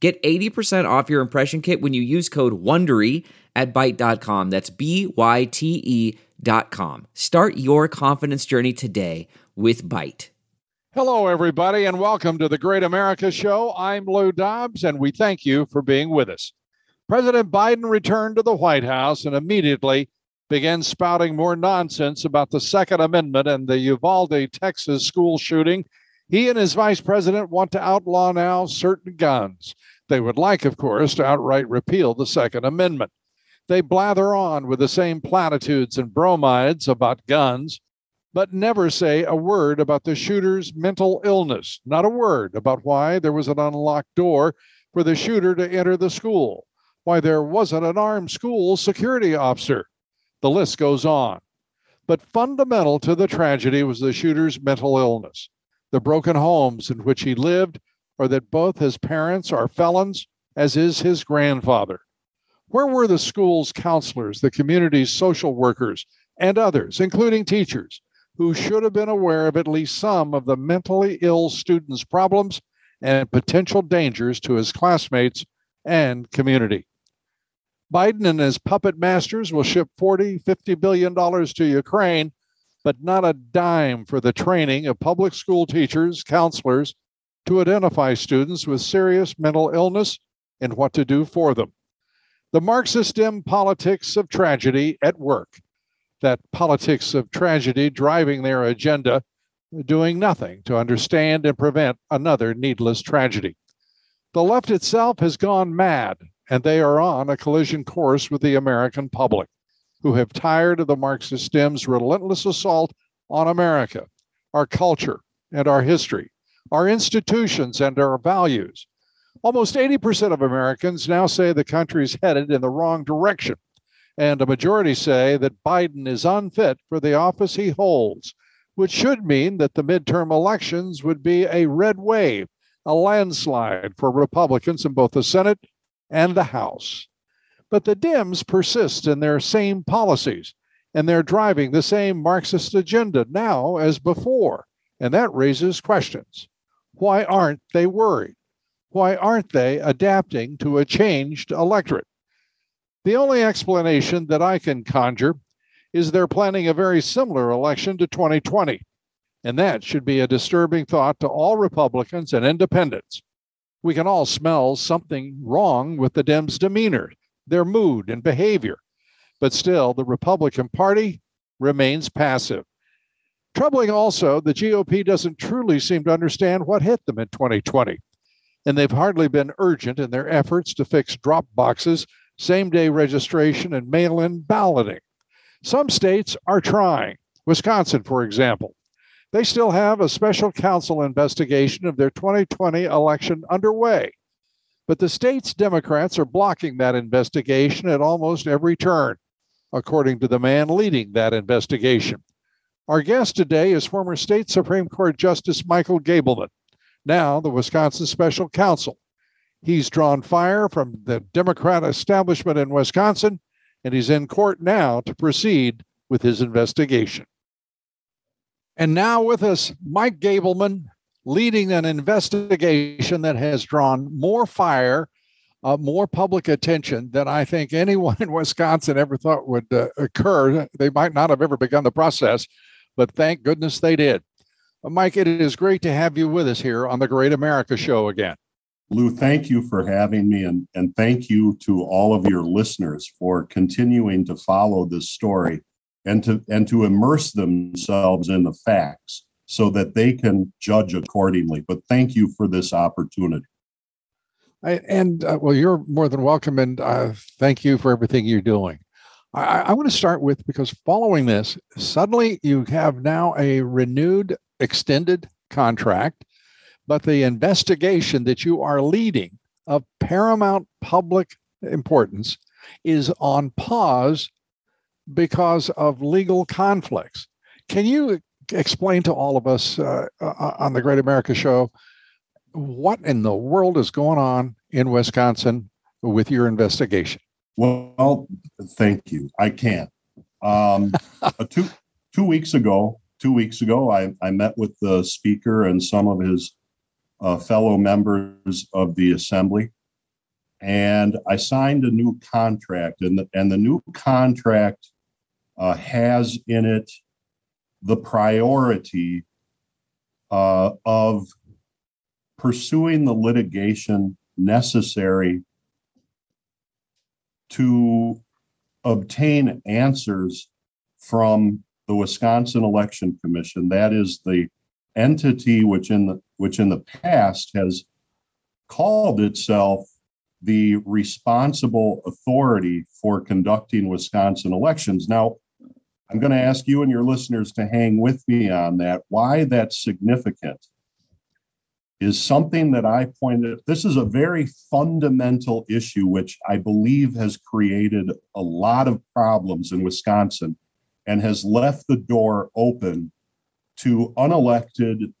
Get 80% off your impression kit when you use code WONDERY at Byte.com. That's B-Y-T-E dot com. Start your confidence journey today with Byte. Hello, everybody, and welcome to the Great America Show. I'm Lou Dobbs, and we thank you for being with us. President Biden returned to the White House and immediately began spouting more nonsense about the Second Amendment and the Uvalde, Texas school shooting he and his vice president want to outlaw now certain guns. They would like, of course, to outright repeal the Second Amendment. They blather on with the same platitudes and bromides about guns, but never say a word about the shooter's mental illness, not a word about why there was an unlocked door for the shooter to enter the school, why there wasn't an armed school security officer. The list goes on. But fundamental to the tragedy was the shooter's mental illness the broken homes in which he lived, or that both his parents are felons, as is his grandfather? Where were the school's counselors, the community's social workers, and others, including teachers, who should have been aware of at least some of the mentally ill students' problems and potential dangers to his classmates and community? Biden and his puppet masters will ship 40, 50 billion dollars to Ukraine but not a dime for the training of public school teachers, counselors to identify students with serious mental illness and what to do for them. The Marxist Dem politics of tragedy at work, that politics of tragedy driving their agenda, doing nothing to understand and prevent another needless tragedy. The left itself has gone mad, and they are on a collision course with the American public who have tired of the Marxist Dems' relentless assault on America, our culture, and our history, our institutions, and our values. Almost 80% of Americans now say the country is headed in the wrong direction, and a majority say that Biden is unfit for the office he holds, which should mean that the midterm elections would be a red wave, a landslide for Republicans in both the Senate and the House. But the Dems persist in their same policies, and they're driving the same Marxist agenda now as before. And that raises questions. Why aren't they worried? Why aren't they adapting to a changed electorate? The only explanation that I can conjure is they're planning a very similar election to 2020. And that should be a disturbing thought to all Republicans and independents. We can all smell something wrong with the Dems' demeanor their mood and behavior. But still, the Republican Party remains passive. Troubling also, the GOP doesn't truly seem to understand what hit them in 2020. And they've hardly been urgent in their efforts to fix drop boxes, same day registration, and mail in balloting. Some states are trying. Wisconsin, for example. They still have a special counsel investigation of their 2020 election underway. But the state's Democrats are blocking that investigation at almost every turn, according to the man leading that investigation. Our guest today is former state Supreme Court Justice Michael Gableman, now the Wisconsin Special Counsel. He's drawn fire from the Democrat establishment in Wisconsin, and he's in court now to proceed with his investigation. And now with us, Mike Gableman, leading an investigation that has drawn more fire, uh, more public attention than I think anyone in Wisconsin ever thought would uh, occur. They might not have ever begun the process, but thank goodness they did. Uh, Mike, it is great to have you with us here on the Great America Show again. Lou, thank you for having me, and, and thank you to all of your listeners for continuing to follow this story and to and to immerse themselves in the facts so that they can judge accordingly. But thank you for this opportunity. I, and uh, well, you're more than welcome, and uh, thank you for everything you're doing. I, I want to start with because following this, suddenly you have now a renewed, extended contract, but the investigation that you are leading of paramount public importance is on pause because of legal conflicts. Can you explain to all of us uh, uh, on the Great America Show what in the world is going on in Wisconsin with your investigation? Well, thank you. I can. Um, two two weeks ago, two weeks ago, I, I met with the speaker and some of his uh, fellow members of the assembly, and I signed a new contract, and the, and the new contract uh, has in it the priority uh, of pursuing the litigation necessary to obtain answers from the Wisconsin Election Commission. That is the entity which in the which in the past has called itself the responsible authority for conducting Wisconsin elections. Now, I'm going to ask you and your listeners to hang with me on that. Why that's significant is something that I pointed out. this is a very fundamental issue which I believe has created a lot of problems in Wisconsin and has left the door open to unelected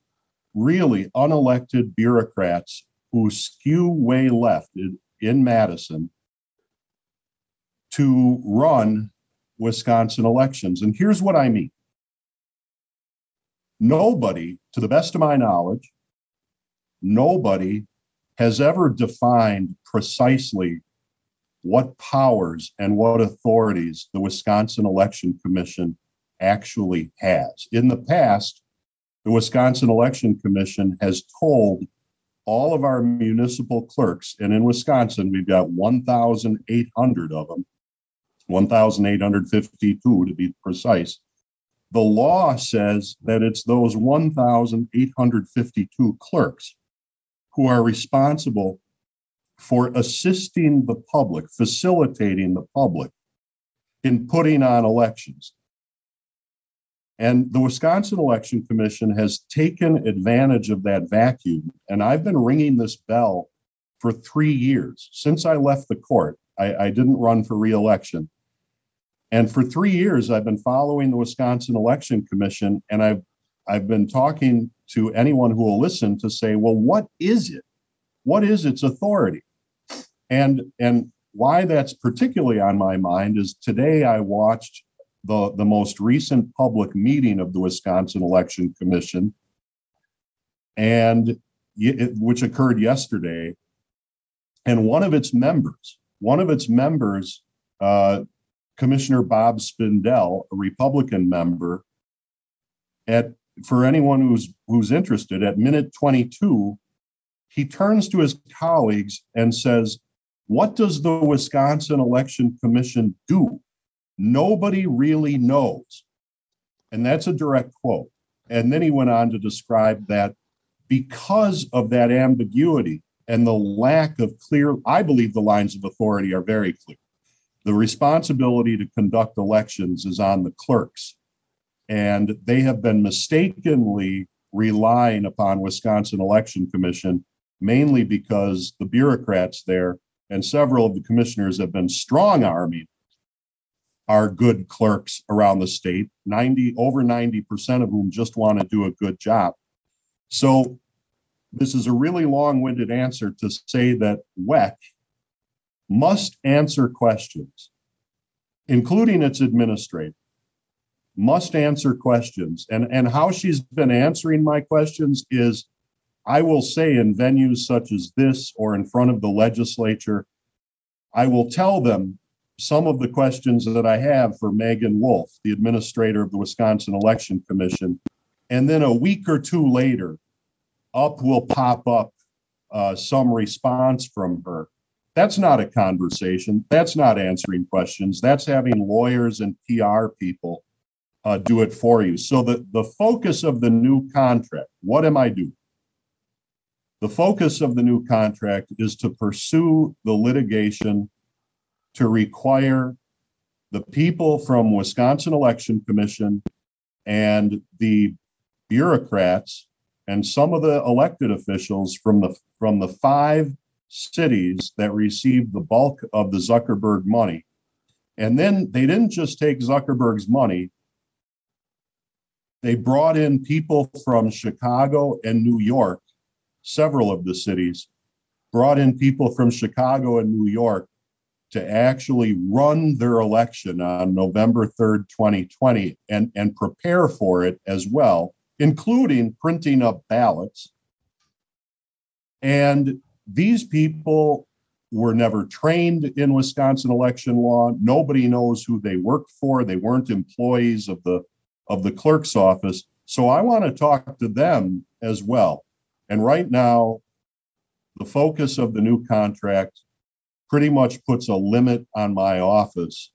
really unelected bureaucrats who skew way left in, in Madison to run Wisconsin elections. And here's what I mean nobody, to the best of my knowledge, nobody has ever defined precisely what powers and what authorities the Wisconsin Election Commission actually has. In the past, the Wisconsin Election Commission has told all of our municipal clerks, and in Wisconsin, we've got 1,800 of them, 1,852 to be precise. The law says that it's those 1,852 clerks who are responsible for assisting the public, facilitating the public in putting on elections. And the Wisconsin Election Commission has taken advantage of that vacuum. And I've been ringing this bell for three years. Since I left the court, I, I didn't run for reelection. And for three years, I've been following the Wisconsin Election Commission, and I've I've been talking to anyone who will listen to say, well, what is it? What is its authority? And and why that's particularly on my mind is today I watched the, the most recent public meeting of the Wisconsin Election Commission, and it, which occurred yesterday. And one of its members, one of its members, uh, Commissioner Bob Spindell, a Republican member, at for anyone who's who's interested, at minute 22, he turns to his colleagues and says, What does the Wisconsin Election Commission do? Nobody really knows. And that's a direct quote. And then he went on to describe that because of that ambiguity and the lack of clear, I believe the lines of authority are very clear. The responsibility to conduct elections is on the clerks. And they have been mistakenly relying upon Wisconsin Election Commission mainly because the bureaucrats there and several of the commissioners have been strong arming our good clerks around the state 90 over 90% of whom just want to do a good job. So this is a really long-winded answer to say that WEC must answer questions including its administrator must answer questions. And, and how she's been answering my questions is I will say in venues such as this or in front of the legislature, I will tell them some of the questions that I have for Meagan Wolfe, the administrator of the Wisconsin Election Commission. And then a week or two later, up will pop up uh, some response from her. That's not a conversation. That's not answering questions. That's having lawyers and PR people uh, do it for you. So the, the focus of the new contract, what am I doing? The focus of the new contract is to pursue the litigation to require the people from Wisconsin Election Commission and the bureaucrats and some of the elected officials from the from the five cities that received the bulk of the Zuckerberg money. And then they didn't just take Zuckerberg's money, they brought in people from Chicago and New York, several of the cities, brought in people from Chicago and New York to actually run their election on November 3rd, 2020, and, and prepare for it as well, including printing up ballots. And these people were never trained in Wisconsin election law. Nobody knows who they worked for. They weren't employees of the of the clerk's office. So I want to talk to them as well. And right now, the focus of the new contract pretty much puts a limit on my office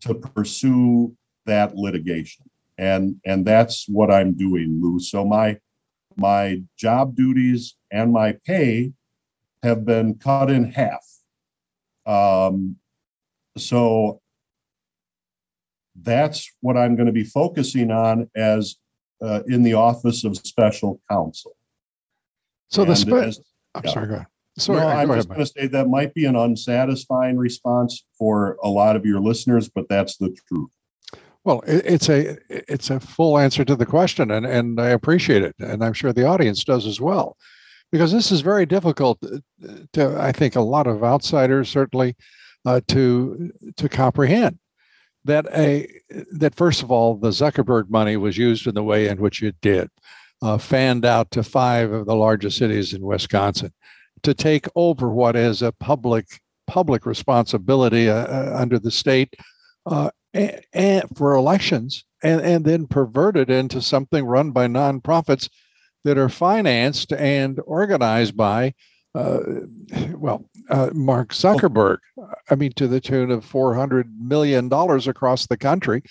to pursue that litigation. And and that's what I'm doing, Lou. So my my job duties and my pay have been cut in half. Um, so that's what I'm going to be focusing on as uh, in the office of special counsel. So and the spe- as, I'm yeah. sorry, go ahead. Sorry, no, I'm just going to say that might be an unsatisfying response for a lot of your listeners, but that's the truth. Well, it's a it's a full answer to the question, and and I appreciate it, and I'm sure the audience does as well, because this is very difficult to I think a lot of outsiders certainly uh, to to comprehend that a that first of all the Zuckerberg money was used in the way in which it did, uh, fanned out to five of the largest cities in Wisconsin, to take over what is a public public responsibility uh, uh under the state uh, and, and for elections, and and then perverted into something run by nonprofits that are financed and organized by uh, well, uh, Mark Zuckerberg, I mean, to the tune of four hundred million dollars across the country,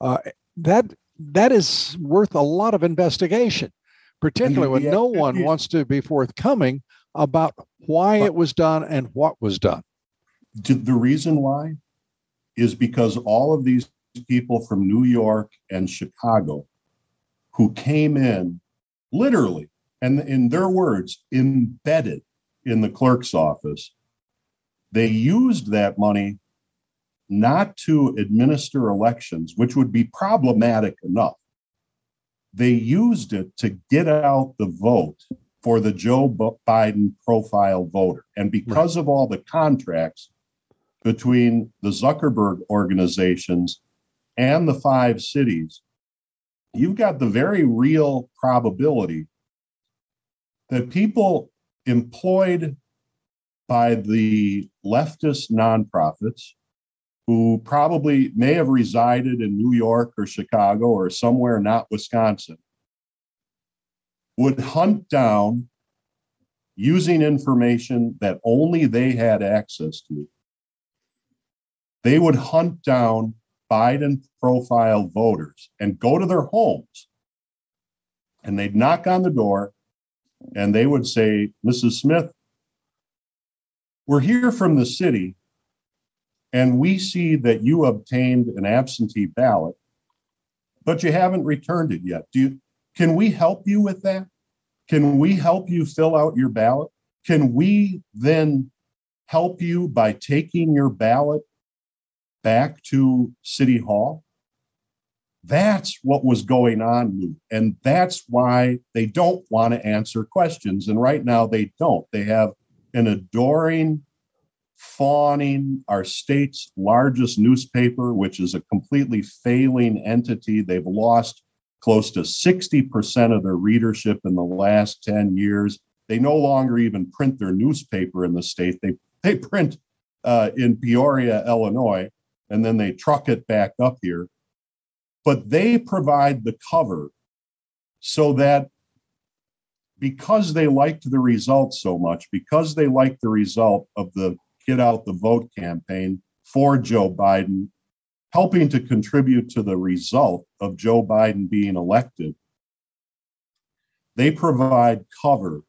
uh, that that is worth a lot of investigation, particularly when no one wants to be forthcoming about why it was done and what was done. The reason why is because all of these people from New York and Chicago who came in literally, and in their words, embedded in the clerk's office. They used that money not to administer elections, which would be problematic enough. They used it to get out the vote for the Joe Biden profile voter. And because right. of all the contracts between the Zuckerberg organizations and the five cities, you've got the very real probability that people employed by the leftist nonprofits who probably may have resided in New York or Chicago or somewhere not Wisconsin would hunt down using information that only they had access to. They would hunt down Biden profile voters and go to their homes and they'd knock on the door and they would say, Mrs. Smith, we're here from the city, and we see that you obtained an absentee ballot, but you haven't returned it yet. Do you, can we help you with that? Can we help you fill out your ballot? Can we then help you by taking your ballot back to City Hall? That's what was going on, Lou. And that's why they don't want to answer questions. And right now they don't. They have an adoring, fawning, our state's largest newspaper, which is a completely failing entity. They've lost close to 60% of their readership in the last 10 years. They no longer even print their newspaper in the state. They, they print uh, in Peoria, Illinois, and then they truck it back up here. But they provide the cover so that because they liked the result so much, because they liked the result of the Get Out the Vote campaign for Joe Biden, helping to contribute to the result of Joe Biden being elected, they provide cover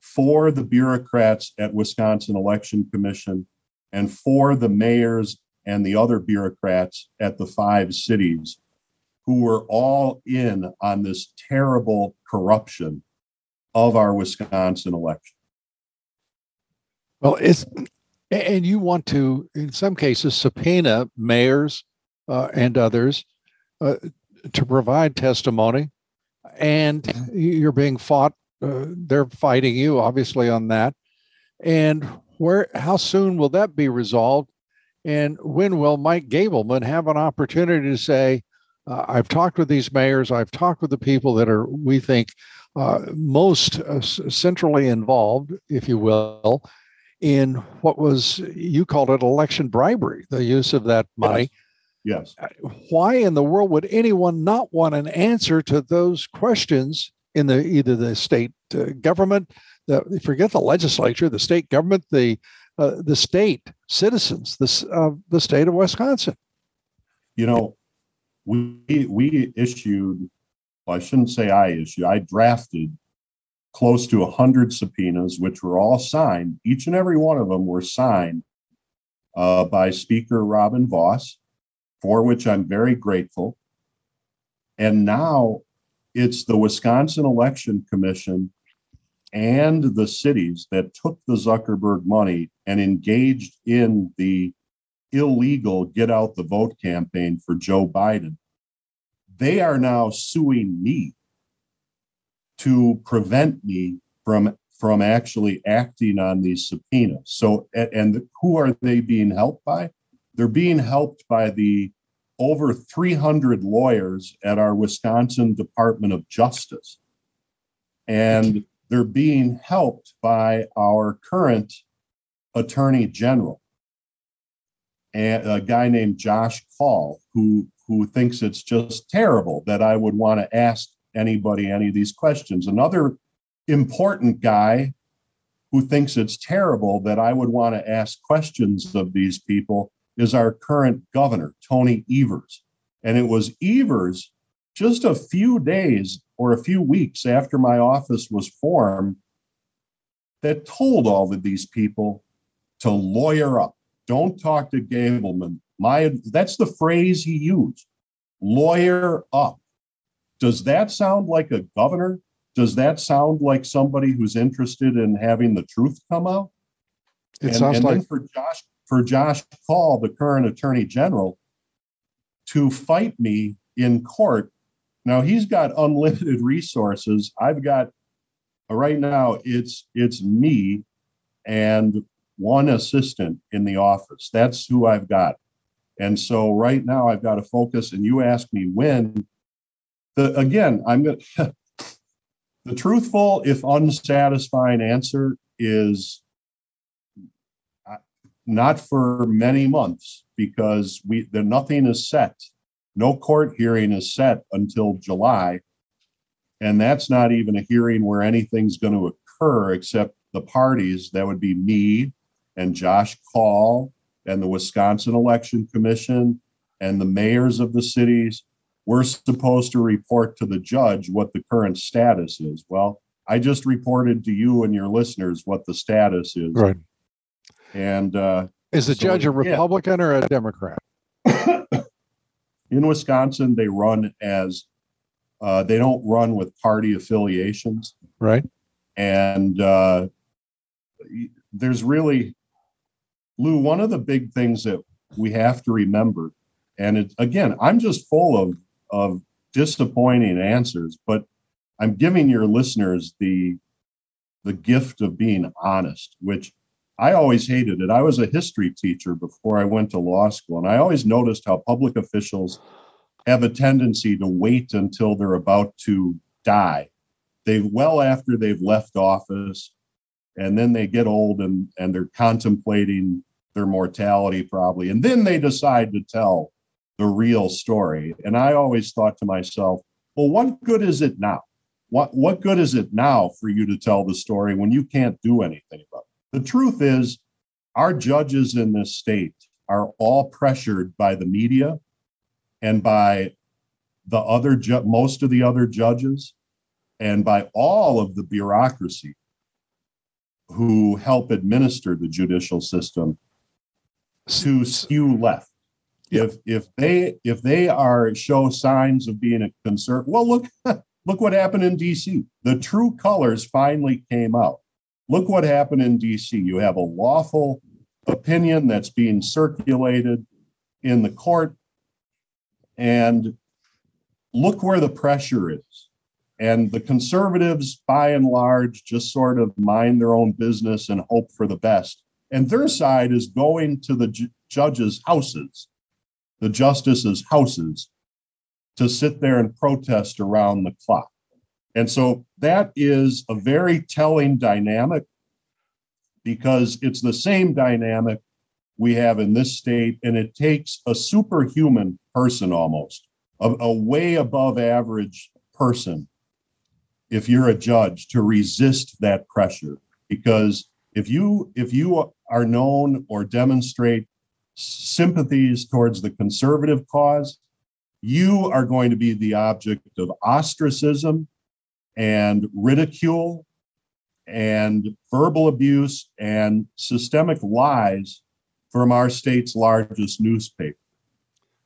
for the bureaucrats at Wisconsin Election Commission and for the mayors and the other bureaucrats at the five cities who were all in on this terrible corruption of our Wisconsin election. Well, it's and you want to, in some cases, subpoena mayors uh, and others uh, to provide testimony, and you're being fought. Uh, they're fighting you, obviously, on that. And where? How soon will that be resolved? And when will Mike Gableman have an opportunity to say, uh, "I've talked with these mayors. I've talked with the people that are we think uh, most uh, centrally involved, if you will." in what was you called it election bribery, the use of that money. Yes. yes. Uh, why in the world would anyone not want an answer to those questions in the either the state uh, government, the forget the legislature, the state government, the uh, the state citizens, the uh, the state of Wisconsin? You know, we we issued. Well, I shouldn't say I issued. I drafted close to 100 subpoenas, which were all signed. Each and every one of them were signed uh, by Speaker Robin Vos, for which I'm very grateful. And now it's the Wisconsin Election Commission and the cities that took the Zuckerberg money and engaged in the illegal get out the vote campaign for Joe Biden. They are now suing me to prevent me from from actually acting on these subpoenas. So, and who are they being helped by? They're being helped by the over 300 lawyers at our Wisconsin Department of Justice. And they're being helped by our current attorney general, and a guy named Josh Kaul who, who thinks it's just terrible that I would want to ask anybody any of these questions. Another important guy who thinks it's terrible that I would want to ask questions of these people is our current governor, Tony Evers. And it was Evers just a few days or a few weeks after my office was formed that told all of these people to lawyer up. Don't talk to Gableman. My that's the phrase he used. Lawyer up. Does that sound like a governor? Does that sound like somebody who's interested in having the truth come out? It and, sounds and like for Josh for Josh Kaul, the current attorney general, to fight me in court. Now he's got unlimited resources. I've got right now it's it's me and one assistant in the office. That's who I've got. And so right now I've got to focus. And you ask me when the again, I'm going the truthful, if unsatisfying answer is uh, not for many months because we the nothing is set. No court hearing is set until July. And that's not even a hearing where anything's going to occur except the parties. That would be me and Josh Kaul and the Wisconsin Election Commission and the mayors of the cities we're supposed to report to the judge what the current status is. Well, I just reported to you and your listeners what the status is. Right. And uh, is the so, judge a Republican yeah. or a Democrat? In Wisconsin, they run as uh, they don't run with party affiliations. Right. And uh, there's really, Lou, one of the big things that we have to remember, and it, again, I'm just full of of disappointing answers, but I'm giving your listeners the the gift of being honest, which I always hated it. I was a history teacher before I went to law school, and I always noticed how public officials have a tendency to wait until they're about to die. They well after they've left office, and then they get old and, and they're contemplating their mortality probably, and then they decide to tell the real story. And I always thought to myself, well, what good is it now? What, what good is it now for you to tell the story when you can't do anything about it? The truth is, our judges in this state are all pressured by the media and by the other ju- most of the other judges and by all of the bureaucracy who help administer the judicial system to skew left if if they if they are show signs of being a concern, well, look look what happened in D.C. The true colors finally came out. Look what happened in DC. You have a lawful opinion that's being circulated in the court, and look where the pressure is. And the conservatives, by and large, just sort of mind their own business and hope for the best. And their side is going to the ju- judges' houses, the justices' houses, to sit there and protest around the clock. And so that is a very telling dynamic because it's the same dynamic we have in this state, and it takes a superhuman person almost, a, a way above average person, if you're a judge, to resist that pressure. Because if you if you are known or demonstrate sympathies towards the conservative cause, you are going to be the object of ostracism and ridicule and verbal abuse and systemic lies from our state's largest newspaper.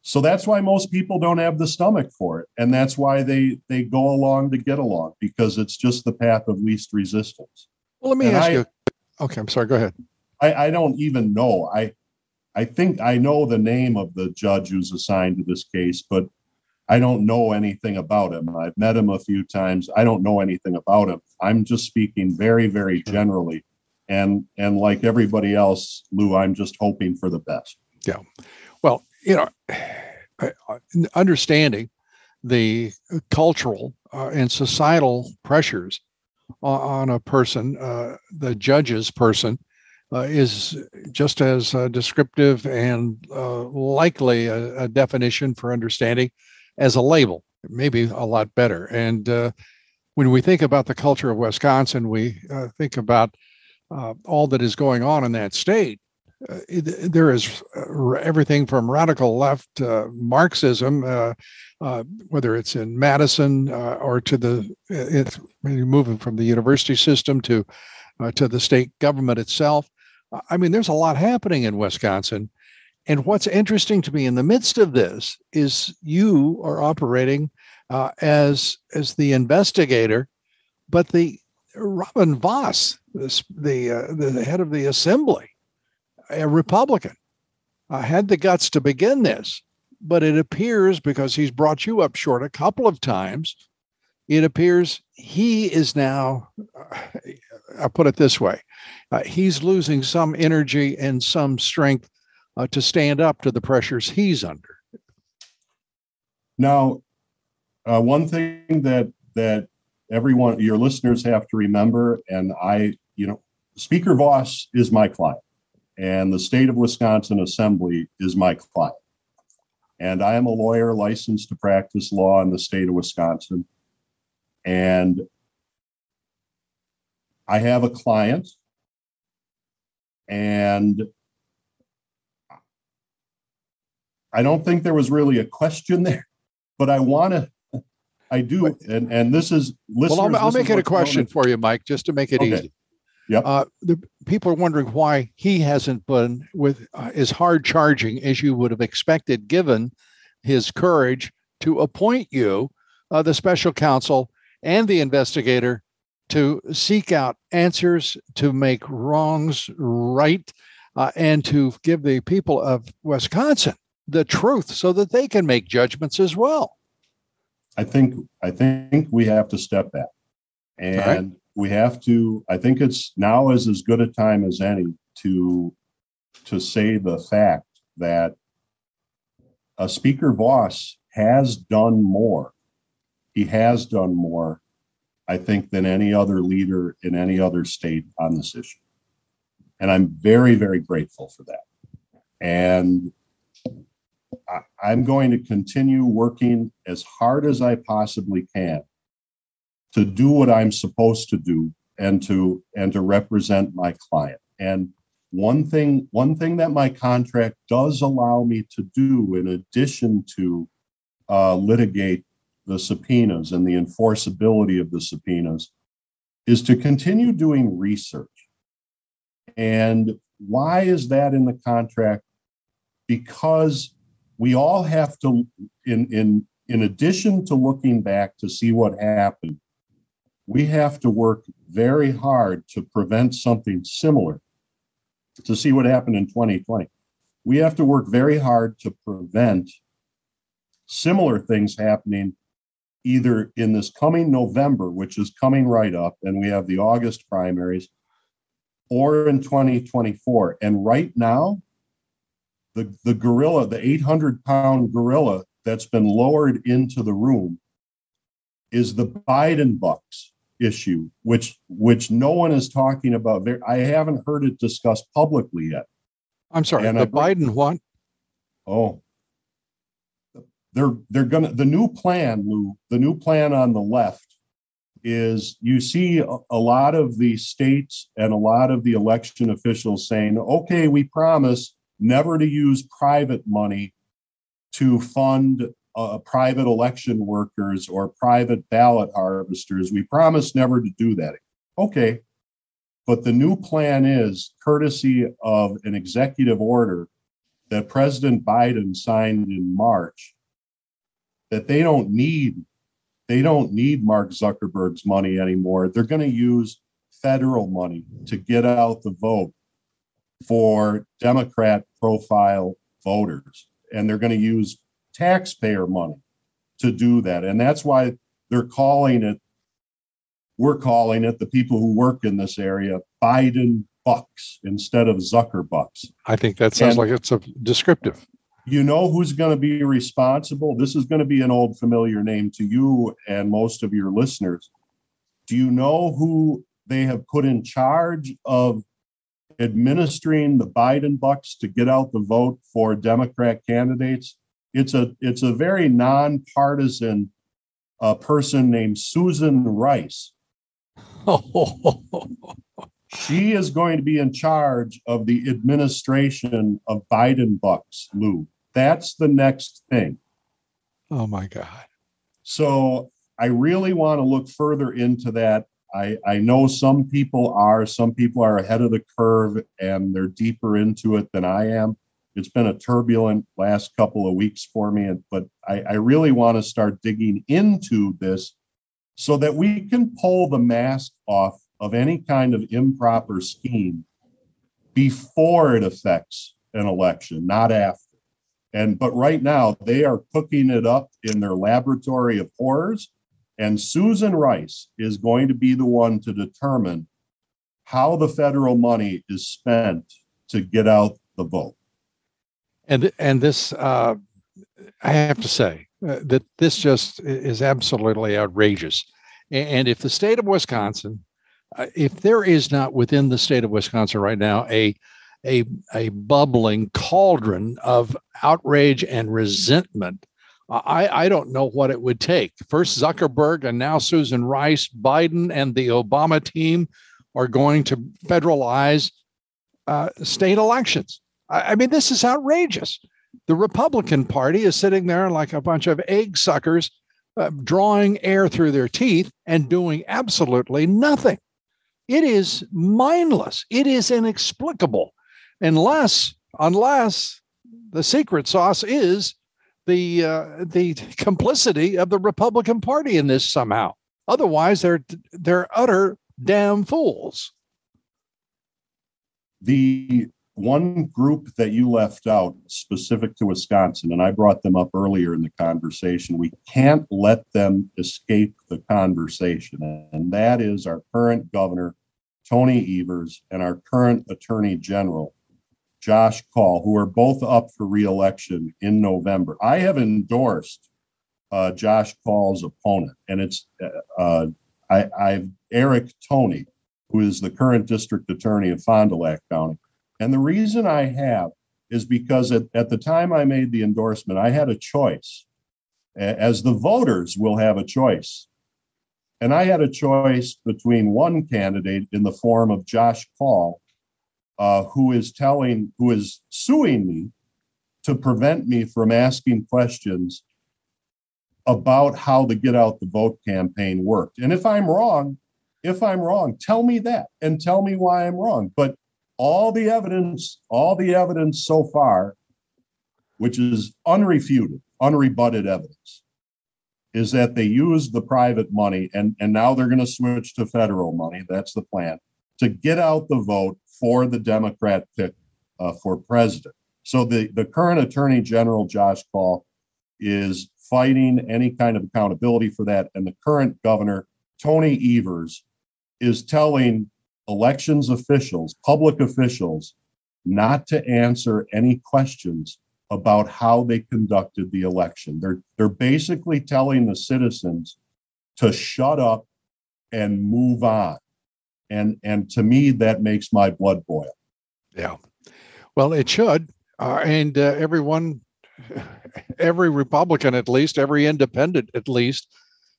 So that's why most people don't have the stomach for it. And that's why they they go along to get along because it's just the path of least resistance. Well, let me And ask I- you. Okay, I'm sorry. Go ahead. I, I don't even know. I I think I know the name of the judge who's assigned to this case, but I don't know anything about him. I've met him a few times. I don't know anything about him. I'm just speaking very, very generally. And and like everybody else, Lou, I'm just hoping for the best. Yeah. Well, you know, understanding the cultural uh, and societal pressures on, on a person, uh, the judge's person, uh, is just as uh, descriptive and uh, likely a, a definition for understanding as a label, maybe a lot better. And uh, when we think about the culture of Wisconsin, we uh, think about uh, all that is going on in that state uh, there is uh, everything from radical left Marxism, whether it's in Madison or to the it's moving from the university system to to the state government itself. I mean, there's a lot happening in Wisconsin. And what's interesting to me in the midst of this is you are operating uh, as as the investigator, but the Robin Vos, this, the uh, the head of the assembly, a Republican, uh, had the guts to begin this, but it appears because he's brought you up short a couple of times, it appears he is now, uh, I'll put it this way, uh, he's losing some energy and some strength uh, to stand up to the pressures he's under. Now, uh, one thing that that everyone, your listeners, have to remember, and I, you know, Speaker Vos is my client, and the state of Wisconsin Assembly is my client, and I am a lawyer licensed to practice law in the state of Wisconsin, and I have a client, and I don't think there was really a question there but I want to, I do, and and this is listeners. well, I'll, I'll make it a question for you, Mike, just to make it Okay. easy. Yep. Uh, the people are wondering why he hasn't been with uh, as hard charging as you would have expected, given his courage to appoint you, uh, the special counsel and the investigator, to seek out answers, to make wrongs right, uh, and to give the people of Wisconsin the truth so that they can make judgments as well. I think I think we have to step back, and we have to. I think it's now is as good a time as any to to say the fact that uh, Speaker Vos has done more. He has done more, I think, than any other leader in any other state on this issue, and I'm very very grateful for that. And I, I'm going to continue working as hard as I possibly can to do what I'm supposed to do and to and to represent my client. And one thing one thing that my contract does allow me to do in addition to uh, litigate the subpoenas and the enforceability of the subpoenas is to continue doing research. And why is that in the contract? Because we all have to in in in addition to looking back to see what happened we have to work very hard to prevent something similar to see what happened in 2020. We have to work very hard to prevent similar things happening either in this coming November, which is coming right up, and we have the August primaries, or in 2024. And right now, the, the gorilla, the 800 pound gorilla that's been lowered into the room is the Biden bucks issue, which which no one is talking about. I haven't heard it discussed publicly yet. I'm sorry, and the I, Biden what? Oh, they're they're gonna the new plan, Lou. The new plan on the left is you see a, a lot of the states and a lot of the election officials saying, "Okay, we promise never to use private money to fund uh, private election workers or private ballot harvesters. We promise never to do that. Okay. But the new plan is courtesy of an executive order that President Biden signed in March that they don't need they don't need Mark Zuckerberg's money anymore. They're going to use federal money to get out the vote for Democrat profile voters. And they're going to use taxpayer money to do that. And that's why they're calling it, we're calling it, the people who work in this area, Biden bucks instead of Zucker bucks. I think that sounds and like it's a descriptive. You know who's going to be responsible? This is going to be an old familiar name to you and most of your listeners. Do you know who they have put in charge of administering the Biden bucks to get out the vote for Democrat candidates? it's a it's a very nonpartisan uh, person named Susan Rice. she is going to be in charge of the administration of Biden bucks, Lou. That's the next thing. Oh my God. So I really want to look further into that. I, I know some people are, some people are ahead of the curve and they're deeper into it than I am it's been a turbulent last couple of weeks for me, but I, I really want to start digging into this so that we can pull the mask off of any kind of improper scheme before it affects an election, not after. And but right now they are cooking it up in their laboratory of horrors. And Susan Rice is going to be the one to determine how the federal money is spent to get out the vote. And and this, uh, I have to say uh, that this just is absolutely outrageous. And if the state of Wisconsin, uh, if there is not within the state of Wisconsin right now a a, a bubbling cauldron of outrage and resentment. I, I don't know what it would take. First, Zuckerberg and now Susan Rice, Biden, and the Obama team are going to federalize uh, state elections. I, mean, this is outrageous. The Republican Party is sitting there like a bunch of egg suckers, uh, drawing air through their teeth and doing absolutely nothing. It is mindless. It is inexplicable, unless unless the secret sauce is the uh, the complicity of the Republican Party in this somehow. Otherwise, they're they're utter damn fools. The one group that you left out specific to Wisconsin, and I brought them up earlier in the conversation, we can't let them escape the conversation. And that is our current governor, Tony Evers, and our current attorney general, Josh Kaul, who are both up for reelection in November. I have endorsed uh, Josh Kaul's opponent, and it's uh, I, I've Eric Toney, who is the current district attorney of Fond du Lac County. And the reason I have is because at, at the time I made the endorsement, I had a choice, as the voters will have a choice. And I had a choice between one candidate in the form of Josh Kaul, uh, who is telling, who is suing me to prevent me from asking questions about how the Get Out the Vote campaign worked. And if I'm wrong, if I'm wrong, tell me that and tell me why I'm wrong. But all the evidence, all the evidence so far, which is unrefuted, unrebutted evidence, is that they used the private money, and, and now they're going to switch to federal money. That's the plan to get out the vote for the Democrat pick uh, for president. So the, the current Attorney General, Josh Kaul, is fighting any kind of accountability for that. And the current governor, Tony Evers, is telling elections officials, public officials, not to answer any questions about how they conducted the election. They're they're basically telling the citizens to shut up and move on. And and to me that makes my blood boil. Yeah. Well, it should. Uh, and uh, everyone every Republican at least, every independent at least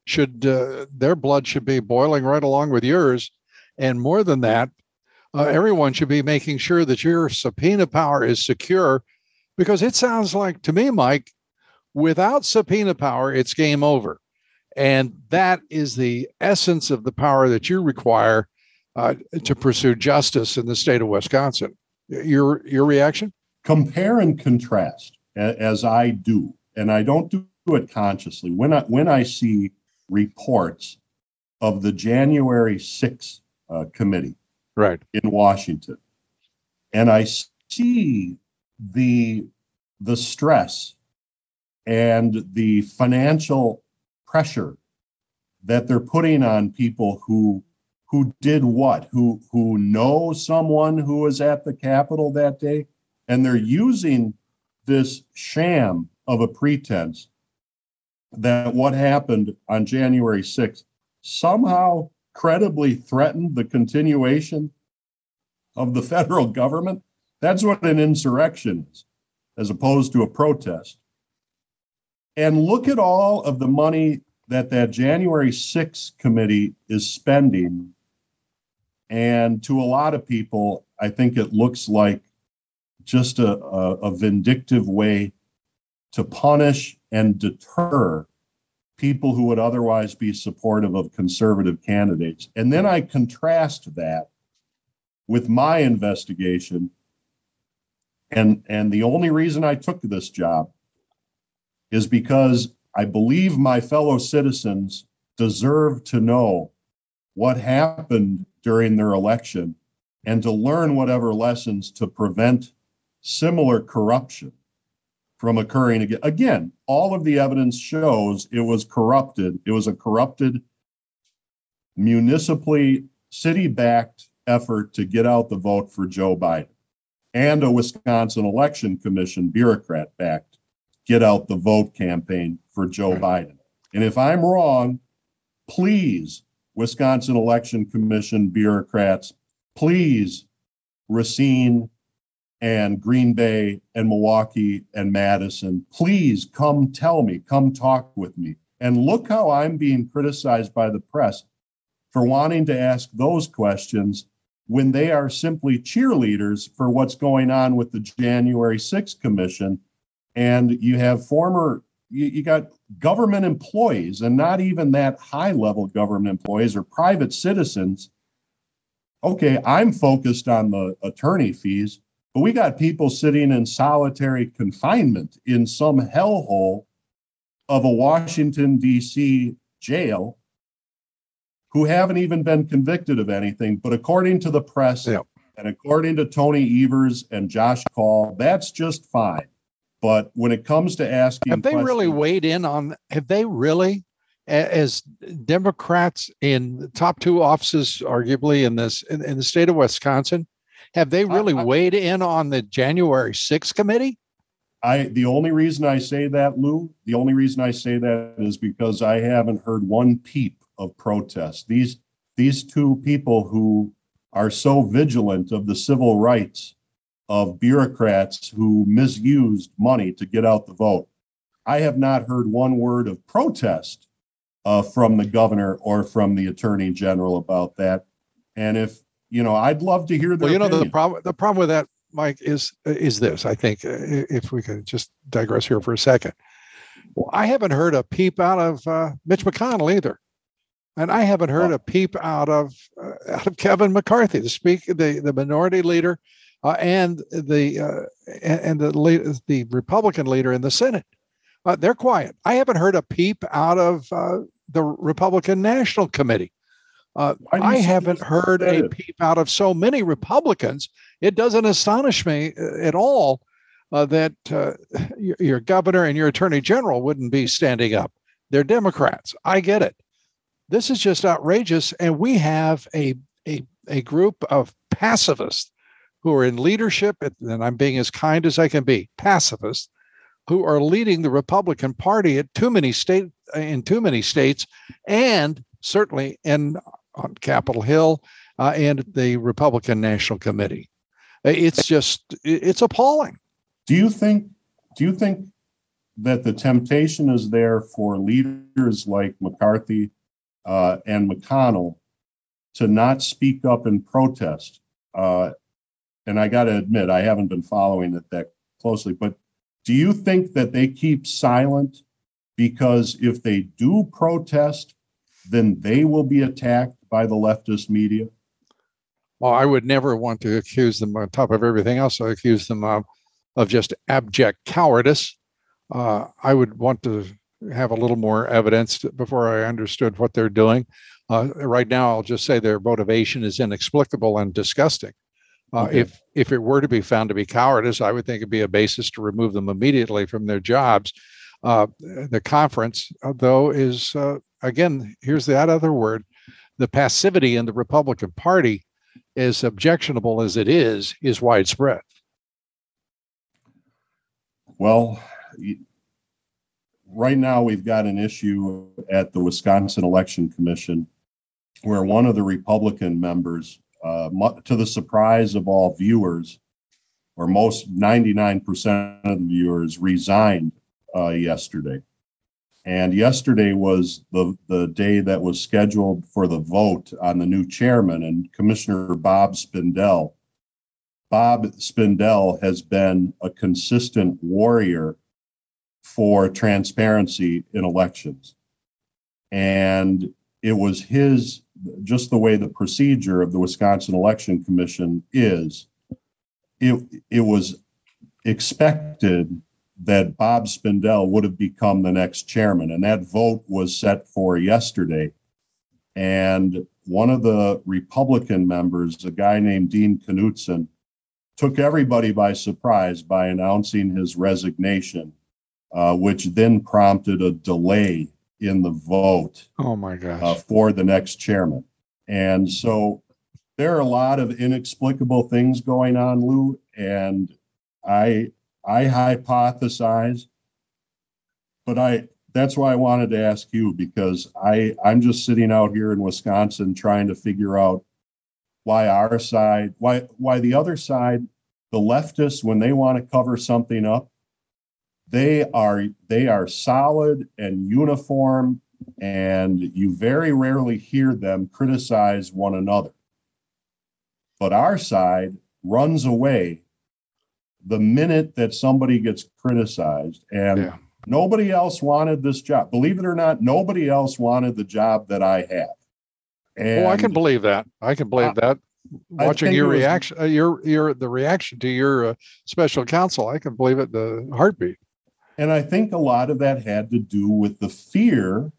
should uh, their blood should be boiling right along with yours and more than that, uh, everyone should be making sure that your subpoena power is secure because it sounds like to me, Mike, without subpoena power, it's game over. And that is the essence of the power that you require uh, to pursue justice in the state of Wisconsin. Your your reaction? Compare and contrast, as I do, and I don't do it consciously. When I when I see reports of the January 6th uh, committee right in Washington, and I see the the stress and the financial pressure that they're putting on people who who did what who who know someone who was at the capitol that day and they're using this sham of a pretense that what happened on January 6th somehow credibly threatened the continuation of the federal government, that's what an insurrection is, as opposed to a protest. And look at all of the money that that January 6th committee is spending. And to a lot of people, I think it looks like just a, a, a vindictive way to punish and deter people who would otherwise be supportive of conservative candidates. And then I contrast that with my investigation. And, and the only reason I took this job is because I believe my fellow citizens deserve to know what happened during their election and to learn whatever lessons to prevent similar corruption from occurring again. Again, all of the evidence shows it was corrupted. It was a corrupted, municipally city backed effort to get out the vote for Joe Biden and a Wisconsin Election Commission bureaucrat backed get out the vote campaign for Joe Biden. And if I'm wrong, please, Wisconsin Election Commission bureaucrats, please, Racine, and Green Bay and Milwaukee and Madison, please come tell me, come talk with me. And look how I'm being criticized by the press for wanting to ask those questions when they are simply cheerleaders for what's going on with the January 6th Commission. And you have former, you, you got government employees, and not even that high level government employees or private citizens. Okay, I'm focused on the attorney fees but we got people sitting in solitary confinement in some hellhole of a Washington, D.C. jail who haven't even been convicted of anything. But according to the press and according to Tony Evers and Josh Kaul, that's just fine. But when it comes to asking, have they really weighed in on? Have they really, as Democrats in the top two offices, arguably in this in, in the state of Wisconsin, have they really I, I, weighed in on the January 6th committee? I the only reason I say that, Lou, the only reason I say that is because I haven't heard one peep of protest. These these two people who are so vigilant of the civil rights of bureaucrats who misused money to get out the vote. I have not heard one word of protest uh, from the governor or from the attorney general about that. And if you know, I'd love to hear. Well, you know, opinion. the problem the problem with that, Mike, is is this. I think uh, if we could just digress here for a second. Well, I haven't heard a peep out of uh, Mitch McConnell either, and I haven't heard oh. a peep out of uh, out of Kevin McCarthy, the speak the the minority leader, uh, and the uh, and the the Republican leader in the Senate. Uh, they're quiet. I haven't heard a peep out of uh, the Republican National Committee. Uh, I haven't heard a peep out of so many Republicans. It doesn't astonish me uh, at all uh, that uh, your, your, governor and your attorney general wouldn't be standing up. They're Democrats. I get it. This is just outrageous. And we have a, a, a group of pacifists who are in leadership, and I'm being as kind as I can be, pacifists, who are leading the Republican Party at too many state in too many states, and certainly in on Capitol Hill uh, and the Republican National Committee. It's just it's appalling. Do you think? Do you think that the temptation is there for leaders like McCarthy uh, and McConnell to not speak up and protest? Uh, and I got to admit, I haven't been following it that closely, but do you think that they keep silent because if they do protest, then they will be attacked by the leftist media? Well, I would never want to accuse them on top of everything else. I accuse them of of just abject cowardice. Uh, I would want to have a little more evidence before I understood what they're doing. Uh, right now, I'll just say their motivation is inexplicable and disgusting. Uh, okay. If if it were to be found to be cowardice, I would think it'd be a basis to remove them immediately from their jobs. Uh, the conference, uh, though, is uh, again here's that other word: the passivity in the Republican Party, as objectionable as it is, is widespread. Well, right now we've got an issue at the Wisconsin Election Commission where one of the Republican members, uh, to the surprise of all viewers, or most 99% of the viewers, resigned uh, yesterday. And yesterday was the, the day that was scheduled for the vote on the new chairman, and Commissioner Bob Spindell Bob Spindell has been a consistent warrior for transparency in elections. And it was his, just the way the procedure of the Wisconsin Election Commission is, it, it was expected that Bob Spindell would have become the next chairman. And that vote was set for yesterday. And one of the Republican members, a guy named Dean Knudson, took everybody by surprise by announcing his resignation, uh, which then prompted a delay in the vote. Oh my gosh! Uh, for the next chairman, and so there are a lot of inexplicable things going on, Lou, and I I hypothesize, but I that's why I wanted to ask you because I I'm just sitting out here in Wisconsin trying to figure out why our side, why why the other side, the leftists, when they want to cover something up, they are they are solid and uniform, and you very rarely hear them criticize one another. But our side runs away the minute that somebody gets criticized and yeah. nobody else wanted this job believe it or not nobody else wanted the job that i have and oh, I can believe that. I can believe that. Watching your was, reaction, uh, your your the reaction to your uh, special counsel, I can believe it. The heartbeat. And I think a lot of that had to do with the fear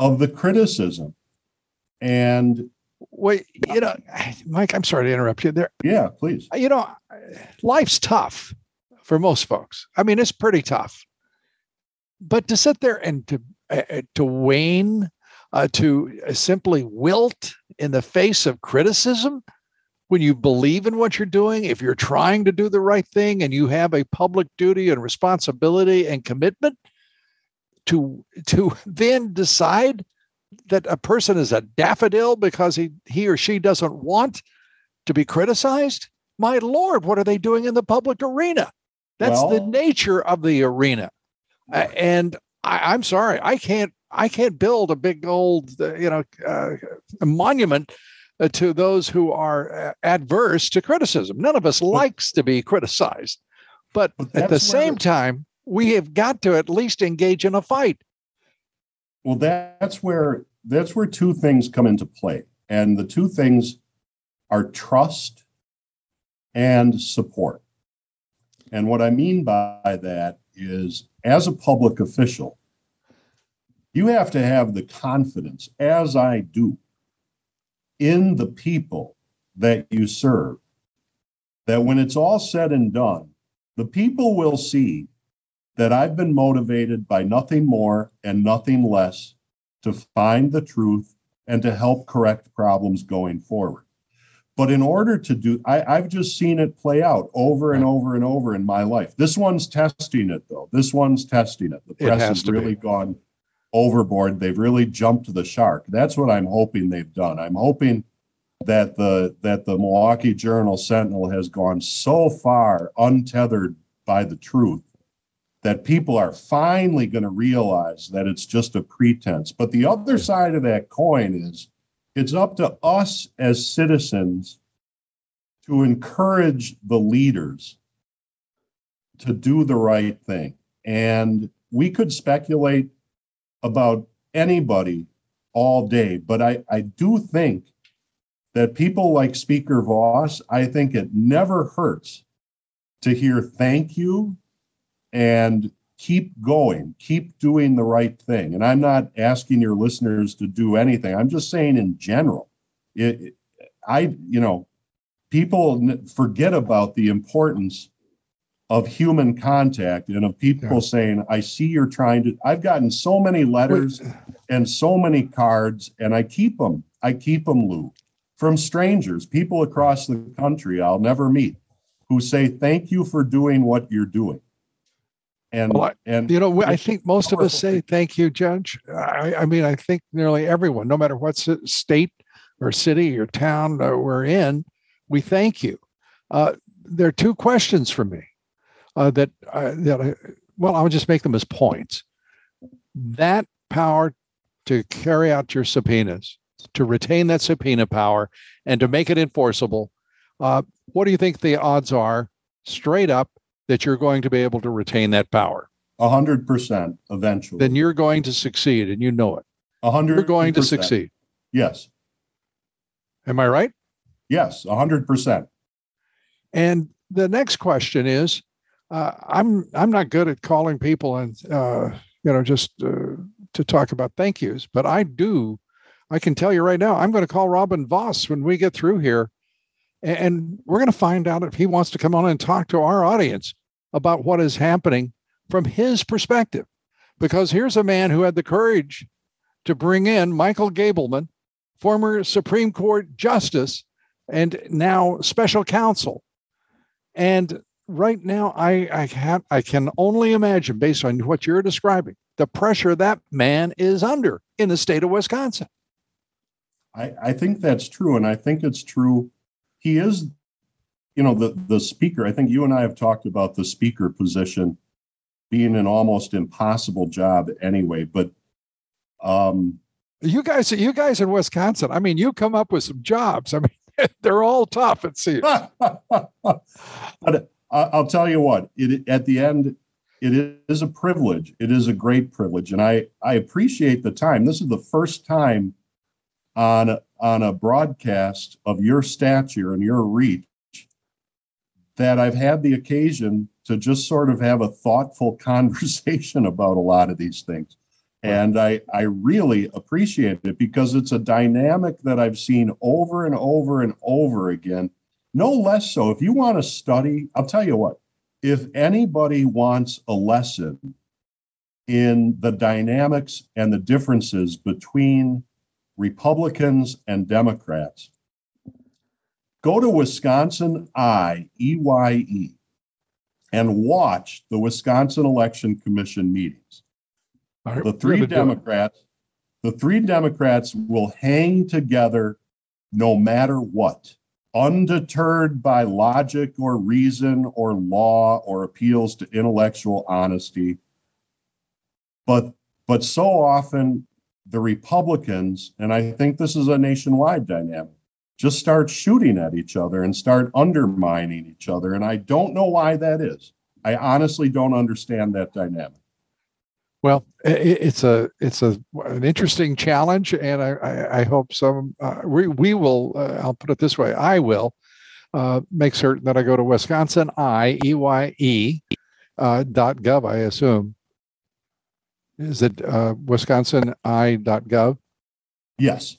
of the criticism. And wait, you know, Mike, I'm sorry to interrupt you there. Yeah, please. You know, life's tough for most folks. I mean, it's pretty tough. But to sit there and to uh, to wane uh, to uh, simply wilt in the face of criticism when you believe in what you're doing, if you're trying to do the right thing and you have a public duty and responsibility and commitment to to then decide that a person is a daffodil because he he or she doesn't want to be criticized my lord what are they doing in the public arena? That's well, the nature of the arena. Uh, and I, i'm sorry i can't I can't build a big old, uh, you know, uh, monument to those who are uh, adverse to criticism. None of us likes to be criticized, but, but at the same time, we have got to at least engage in a fight. Well, that's where that's where two things come into play, and the two things are trust and support. And what I mean by that is as a public official, you have to have the confidence, as I do, in the people that you serve, that when it's all said and done, the people will see that I've been motivated by nothing more and nothing less to find the truth and to help correct problems going forward. But in order to do, I, have just seen it play out over and over and over in my life. This one's testing it, though. This one's testing it. The press has really be. gone overboard. They've really jumped the shark. That's what I'm hoping they've done. I'm hoping that the that the Milwaukee Journal Sentinel has gone so far untethered by the truth that people are finally going to realize that it's just a pretense. But the other side of that coin is it's up to us as citizens to encourage the leaders to do the right thing. And we could speculate about anybody all day, but I, I do think that people like Speaker Vos, I think it never hurts to hear thank you and keep going, keep doing the right thing. And I'm not asking your listeners to do anything. I'm just saying in general, it, I, you know, people forget about the importance of human contact and of people yeah. saying, I see you're trying to. I've gotten so many letters Wait. and so many cards, and I keep them. I keep them, Lou, from strangers, people across the country I'll never meet, who say, Thank you for doing what you're doing. And, well, I, and you know, I think most of us say thank you, Judge. I, I, mean, I think nearly everyone, no matter what state or city or town we're in, we thank you. Uh, there are two questions for me uh, that uh, that I, well, I'll just make them as points. That power to carry out your subpoenas, to retain that subpoena power, and to make it enforceable. Uh, what do you think the odds are, straight up, that you're going to be able to retain that power? A hundred percent eventually. Then you're going to succeed and you know it. A hundred You're going to succeed. Yes. Am I right? Yes, a hundred percent. And the next question is, uh, I'm I'm not good at calling people and uh, you know just uh, to talk about thank yous, but I do. I can tell you right now, I'm going to call Robin Vos when we get through here, and we're going to find out if he wants to come on and talk to our audience about what is happening from his perspective. Because here's a man who had the courage to bring in Michael Gableman, former Supreme Court Justice and now special counsel. And right now, I, I, have, I can only imagine, based on what you're describing, the pressure that man is under in the state of Wisconsin. I, I think that's true. And I think it's true. He is you know the the speaker i think you and i have talked about the speaker position being an almost impossible job anyway but um you guys you guys in wisconsin i mean you come up with some jobs i mean they're all tough it seems but i'll tell you what it at the end it is a privilege it is a great privilege and i i appreciate the time this is the first time on on a broadcast of your stature and your reach that I've had the occasion to just sort of have a thoughtful conversation about a lot of these things. And I, I really appreciate it because it's a dynamic that I've seen over and over and over again. No less so. If you want to study, I'll tell you what, if anybody wants a lesson in the dynamics and the differences between Republicans and Democrats, Go to Wisconsin I E Y E and watch the Wisconsin Election Commission meetings. Right, the three Democrats, the three Democrats will hang together no matter what, undeterred by logic or reason or law or appeals to intellectual honesty. But but so often the Republicans, and I think this is a nationwide dynamic, just start shooting at each other and start undermining each other. And I don't know why that is. I honestly don't understand that dynamic. Well, it's a it's a an interesting challenge, and I I, I hope some uh, we we will. Uh, I'll put it this way: I will uh, make certain that I go to Wisconsin I E Y E uh, .gov, I assume. Is it uh, wisconsin.i.gov? Yes.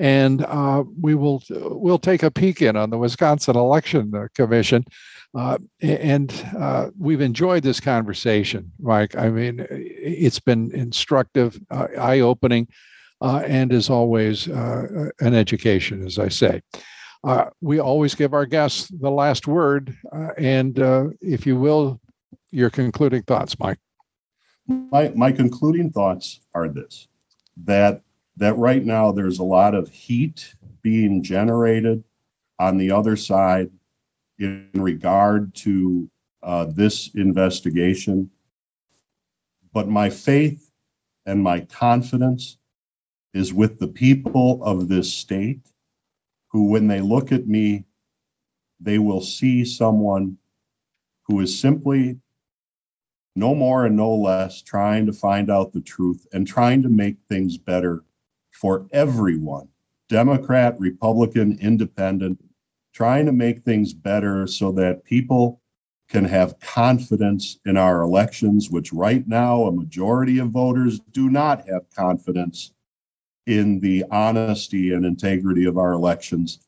And uh, we will we'll take a peek in on the Wisconsin Election Commission. Uh, and uh, we've enjoyed this conversation, Mike. I mean, it's been instructive, uh, eye opening, uh, and as always, uh, an education, as I say. We always give our guests the last word. and if you will, your concluding thoughts, Mike. My, my concluding thoughts are this that that right now there's a lot of heat being generated on the other side in regard to uh, this investigation. But my faith and my confidence is with the people of this state who, when they look at me, they will see someone who is simply no more and no less trying to find out the truth and trying to make things better for everyone Democrat, Republican, Independent, trying to make things better so that people can have confidence in our elections, which right now a majority of voters do not have confidence in the honesty and integrity of our elections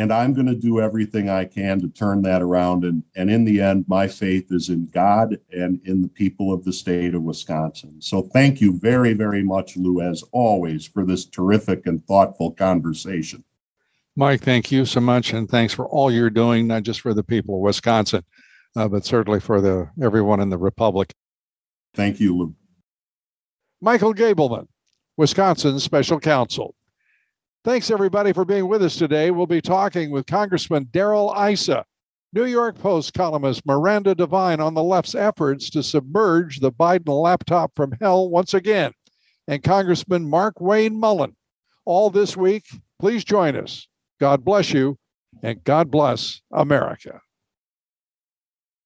and I'm going to do everything I can to turn that around. And, and in the end, my faith is in God and in the people of the state of Wisconsin. So thank you very, very much, Lou, as always, for this terrific and thoughtful conversation. Mike, thank you so much. And thanks for all you're doing, not just for the people of Wisconsin, uh, but certainly for the everyone in the Republic. Thank you, Lou. Michael Gableman, Wisconsin Special Counsel. Thanks, everybody, for being with us today. We'll be talking with Congressman Darrell Issa, New York Post columnist Miranda Devine on the left's efforts to submerge the Biden laptop from hell once again, and Congressman Markwayne Mullin. All this week, please join us. God bless you, and God bless America.